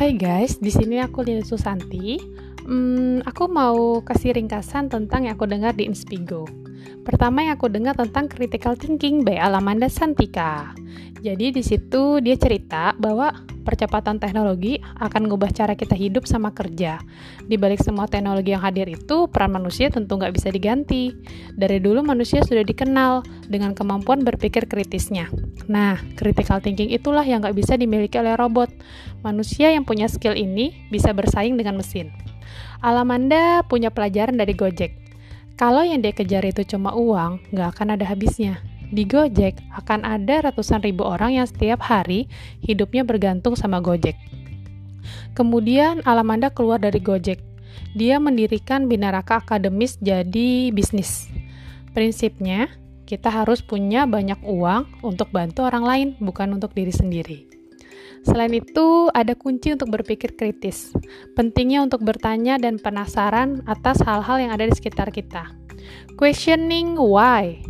Hai guys, di sini aku Lina Susanti. Hmm, aku mau kasih ringkasan tentang yang aku dengar di Inspigo. Pertama yang aku dengar tentang critical thinking by Alamanda Santika. Jadi di situ dia cerita bahwa percepatan teknologi akan mengubah cara kita hidup sama kerja. Di balik semua teknologi yang hadir itu, peran manusia tentu nggak bisa diganti. Dari dulu manusia sudah dikenal dengan kemampuan berpikir kritisnya. Nah, critical thinking itulah yang nggak bisa dimiliki oleh robot. Manusia yang punya skill ini bisa bersaing dengan mesin. Alamanda punya pelajaran dari Gojek. Kalau yang dia kejar itu cuma uang, nggak akan ada habisnya. Di Gojek akan ada ratusan ribu orang yang setiap hari hidupnya bergantung sama Gojek. Kemudian Alamanda keluar dari Gojek. Dia mendirikan Binaraka Akademis jadi bisnis. Prinsipnya, kita harus punya banyak uang untuk bantu orang lain, bukan untuk diri sendiri. Selain itu, ada kunci untuk berpikir kritis. Pentingnya untuk bertanya dan penasaran atas hal-hal yang ada di sekitar kita. Questioning why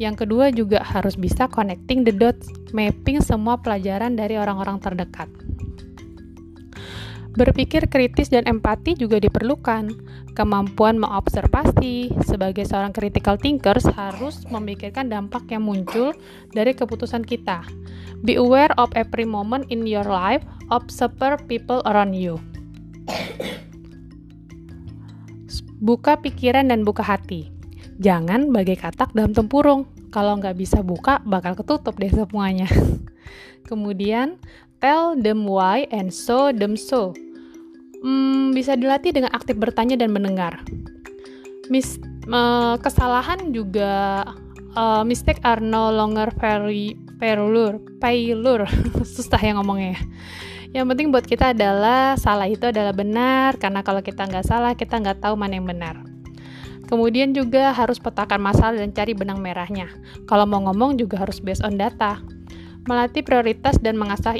yang kedua juga harus bisa connecting the dots, mapping semua pelajaran dari orang-orang terdekat. Berpikir kritis dan empati juga diperlukan. Kemampuan mengobservasi sebagai seorang critical thinkers harus memikirkan dampak yang muncul dari keputusan kita. Be aware of every moment in your life, observe people around you. Buka pikiran dan buka hati. Jangan bagai katak dalam tempurung. Kalau nggak bisa buka, bakal ketutup deh semuanya. Kemudian, tell them why and show them so. Hmm, bisa dilatih dengan aktif bertanya dan mendengar. Mis uh, kesalahan juga uh, mistake are no longer very failure, failure. Susah ya ngomongnya. Ya. Yang penting buat kita adalah salah itu adalah benar karena kalau kita nggak salah kita nggak tahu mana yang benar. Kemudian juga harus petakan masalah dan cari benang merahnya. Kalau mau ngomong juga harus based on data. Melatih prioritas dan mengasah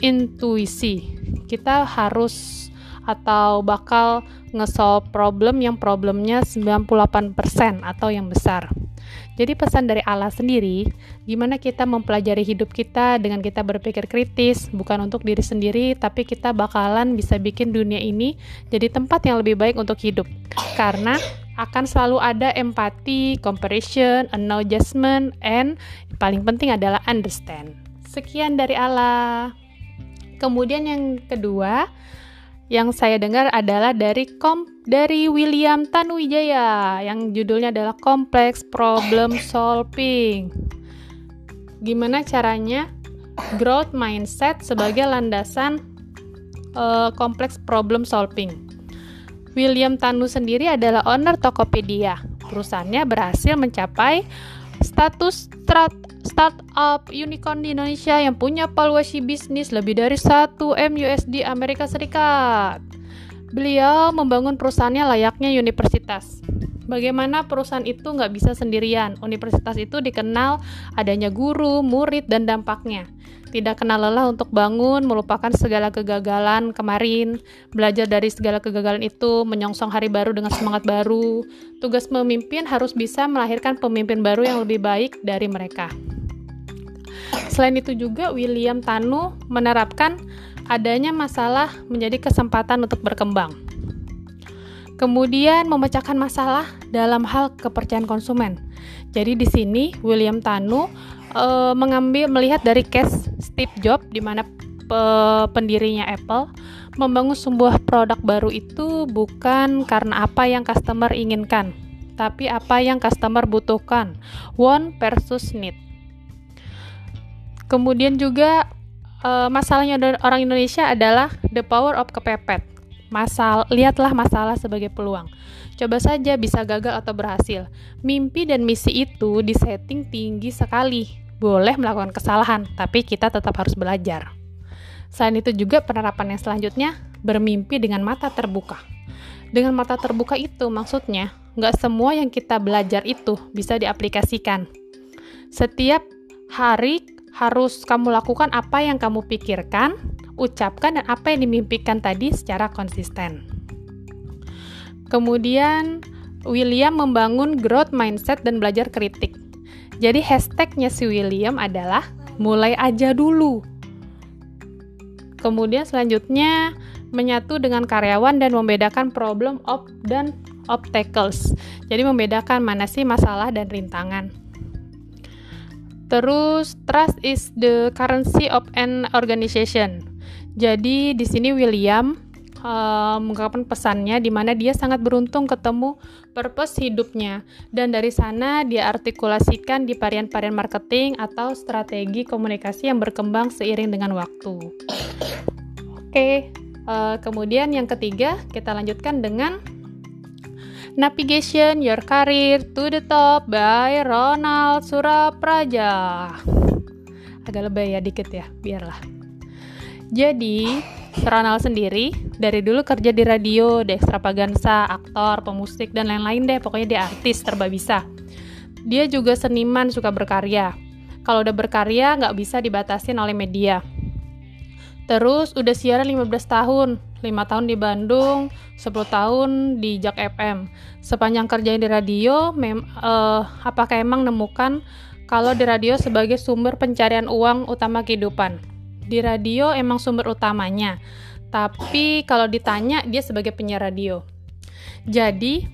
intuisi. Kita harus atau bakal nge-solve problem yang problemnya 98% atau yang besar. Jadi pesan dari Allah sendiri, gimana kita mempelajari hidup kita dengan kita berpikir kritis, bukan untuk diri sendiri, tapi kita bakalan bisa bikin dunia ini jadi tempat yang lebih baik untuk hidup. Karena akan selalu ada empati, comparison, acknowledgement, and paling penting adalah understand. Sekian dari Allah. Kemudian yang kedua, yang saya dengar adalah dari kom dari William Tanuwijaya yang judulnya adalah Complex Problem Solving. Gimana caranya growth mindset sebagai landasan uh, kompleks problem solving? William Tanu sendiri adalah owner Tokopedia. Perusahaannya berhasil mencapai status start startup unicorn di Indonesia yang punya valuasi bisnis lebih dari 1 M USD Amerika Serikat. Beliau membangun perusahaannya layaknya universitas. Bagaimana perusahaan itu nggak bisa sendirian? Universitas itu dikenal adanya guru, murid, dan dampaknya tidak kenal lelah untuk bangun, melupakan segala kegagalan kemarin, belajar dari segala kegagalan itu, menyongsong hari baru dengan semangat baru. Tugas pemimpin harus bisa melahirkan pemimpin baru yang lebih baik dari mereka. Selain itu juga William Tanu menerapkan adanya masalah menjadi kesempatan untuk berkembang. Kemudian memecahkan masalah dalam hal kepercayaan konsumen. Jadi di sini William Tanu uh, mengambil melihat dari case Steve Jobs di mana pendirinya Apple membangun sebuah produk baru itu bukan karena apa yang customer inginkan, tapi apa yang customer butuhkan. Want versus need. Kemudian juga uh, masalahnya orang Indonesia adalah the power of kepepet. Masal, lihatlah masalah sebagai peluang. Coba saja bisa gagal atau berhasil. Mimpi dan misi itu disetting tinggi sekali boleh melakukan kesalahan, tapi kita tetap harus belajar. Selain itu juga penerapan yang selanjutnya bermimpi dengan mata terbuka. Dengan mata terbuka itu maksudnya nggak semua yang kita belajar itu bisa diaplikasikan. Setiap hari harus kamu lakukan apa yang kamu pikirkan, ucapkan dan apa yang dimimpikan tadi secara konsisten. Kemudian William membangun growth mindset dan belajar kritik. Jadi hashtagnya si William adalah mulai aja dulu. Kemudian selanjutnya menyatu dengan karyawan dan membedakan problem of dan obstacles. Jadi membedakan mana sih masalah dan rintangan. Terus trust is the currency of an organization. Jadi di sini William uh, mengungkapkan pesannya di mana dia sangat beruntung ketemu purpose hidupnya dan dari sana dia artikulasikan di varian-varian marketing atau strategi komunikasi yang berkembang seiring dengan waktu. Oke, okay, uh, kemudian yang ketiga kita lanjutkan dengan Navigation Your Career to the Top by Ronald Surapraja. Agak lebih ya dikit ya, biarlah. Jadi, Ronald sendiri dari dulu kerja di radio, di ekstravaganza, aktor, pemusik, dan lain-lain deh. Pokoknya dia artis, terba bisa. Dia juga seniman, suka berkarya. Kalau udah berkarya, nggak bisa dibatasin oleh media. Terus udah siaran 15 tahun, 5 tahun di Bandung, 10 tahun di Jak FM. Sepanjang kerja di radio, mem uh, apakah emang nemukan kalau di radio sebagai sumber pencarian uang utama kehidupan? Di radio emang sumber utamanya, tapi kalau ditanya dia sebagai penyiar radio. Jadi,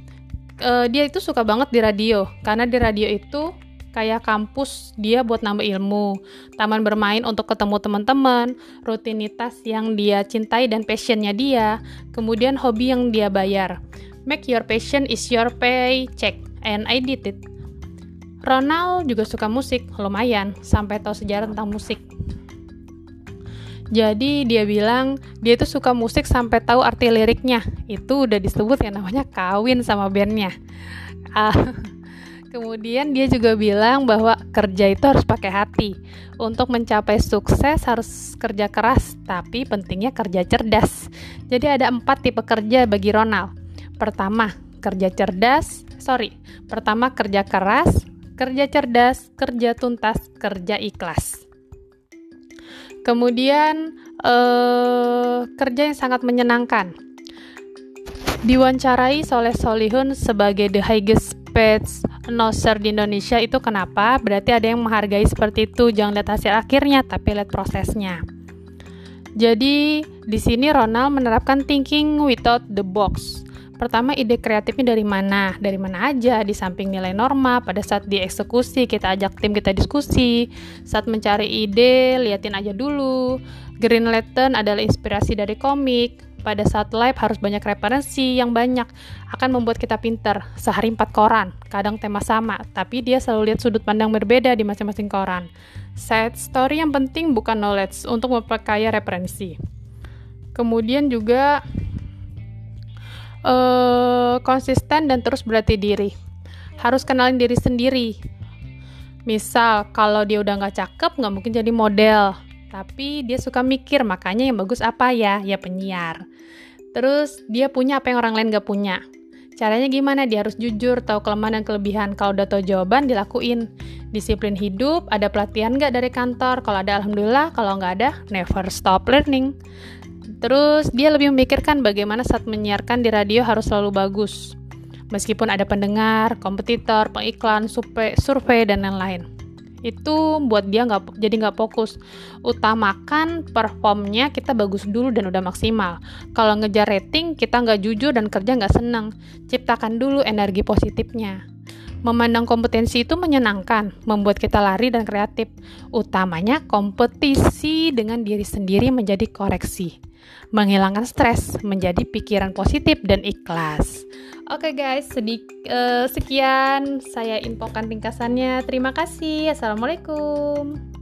uh, dia itu suka banget di radio, karena di radio itu kayak kampus dia buat nambah ilmu, taman bermain untuk ketemu teman-teman, rutinitas yang dia cintai dan passionnya dia, kemudian hobi yang dia bayar. Make your passion is your pay check, and I did it. Ronald juga suka musik, lumayan, sampai tahu sejarah tentang musik. Jadi dia bilang dia itu suka musik sampai tahu arti liriknya. Itu udah disebut yang namanya kawin sama bandnya. Uh, Kemudian dia juga bilang bahwa kerja itu harus pakai hati. Untuk mencapai sukses harus kerja keras, tapi pentingnya kerja cerdas. Jadi ada empat tipe kerja bagi Ronald. Pertama, kerja cerdas. Sorry, pertama kerja keras, kerja cerdas, kerja tuntas, kerja ikhlas. Kemudian eh, kerja yang sangat menyenangkan. Diwawancarai Soleh Solihun sebagai the highest page noser di Indonesia itu kenapa? Berarti ada yang menghargai seperti itu. Jangan lihat hasil akhirnya, tapi lihat prosesnya. Jadi, di sini Ronald menerapkan thinking without the box. Pertama, ide kreatifnya dari mana? Dari mana aja? Di samping nilai norma, pada saat dieksekusi, kita ajak tim kita diskusi. Saat mencari ide, liatin aja dulu. Green Lantern adalah inspirasi dari komik pada saat live harus banyak referensi yang banyak akan membuat kita pinter. Sehari empat koran kadang tema sama tapi dia selalu lihat sudut pandang berbeda di masing-masing koran. Set story yang penting bukan knowledge untuk memperkaya referensi. Kemudian juga uh, konsisten dan terus berarti diri. Harus kenalin diri sendiri. Misal kalau dia udah nggak cakep nggak mungkin jadi model tapi dia suka mikir, makanya yang bagus apa ya? Ya penyiar. Terus dia punya apa yang orang lain gak punya. Caranya gimana? Dia harus jujur, tahu kelemahan dan kelebihan. Kalau udah tahu jawaban, dilakuin. Disiplin hidup, ada pelatihan nggak dari kantor? Kalau ada, alhamdulillah. Kalau nggak ada, never stop learning. Terus dia lebih memikirkan bagaimana saat menyiarkan di radio harus selalu bagus. Meskipun ada pendengar, kompetitor, pengiklan, survei, dan lain-lain itu buat dia nggak jadi nggak fokus. Utamakan performnya kita bagus dulu dan udah maksimal. Kalau ngejar rating kita nggak jujur dan kerja nggak seneng. Ciptakan dulu energi positifnya Memandang kompetensi itu menyenangkan, membuat kita lari dan kreatif. Utamanya kompetisi dengan diri sendiri menjadi koreksi. Menghilangkan stres menjadi pikiran positif dan ikhlas. Oke okay guys, sedik, uh, sekian saya infokan ringkasannya. Terima kasih. Assalamualaikum.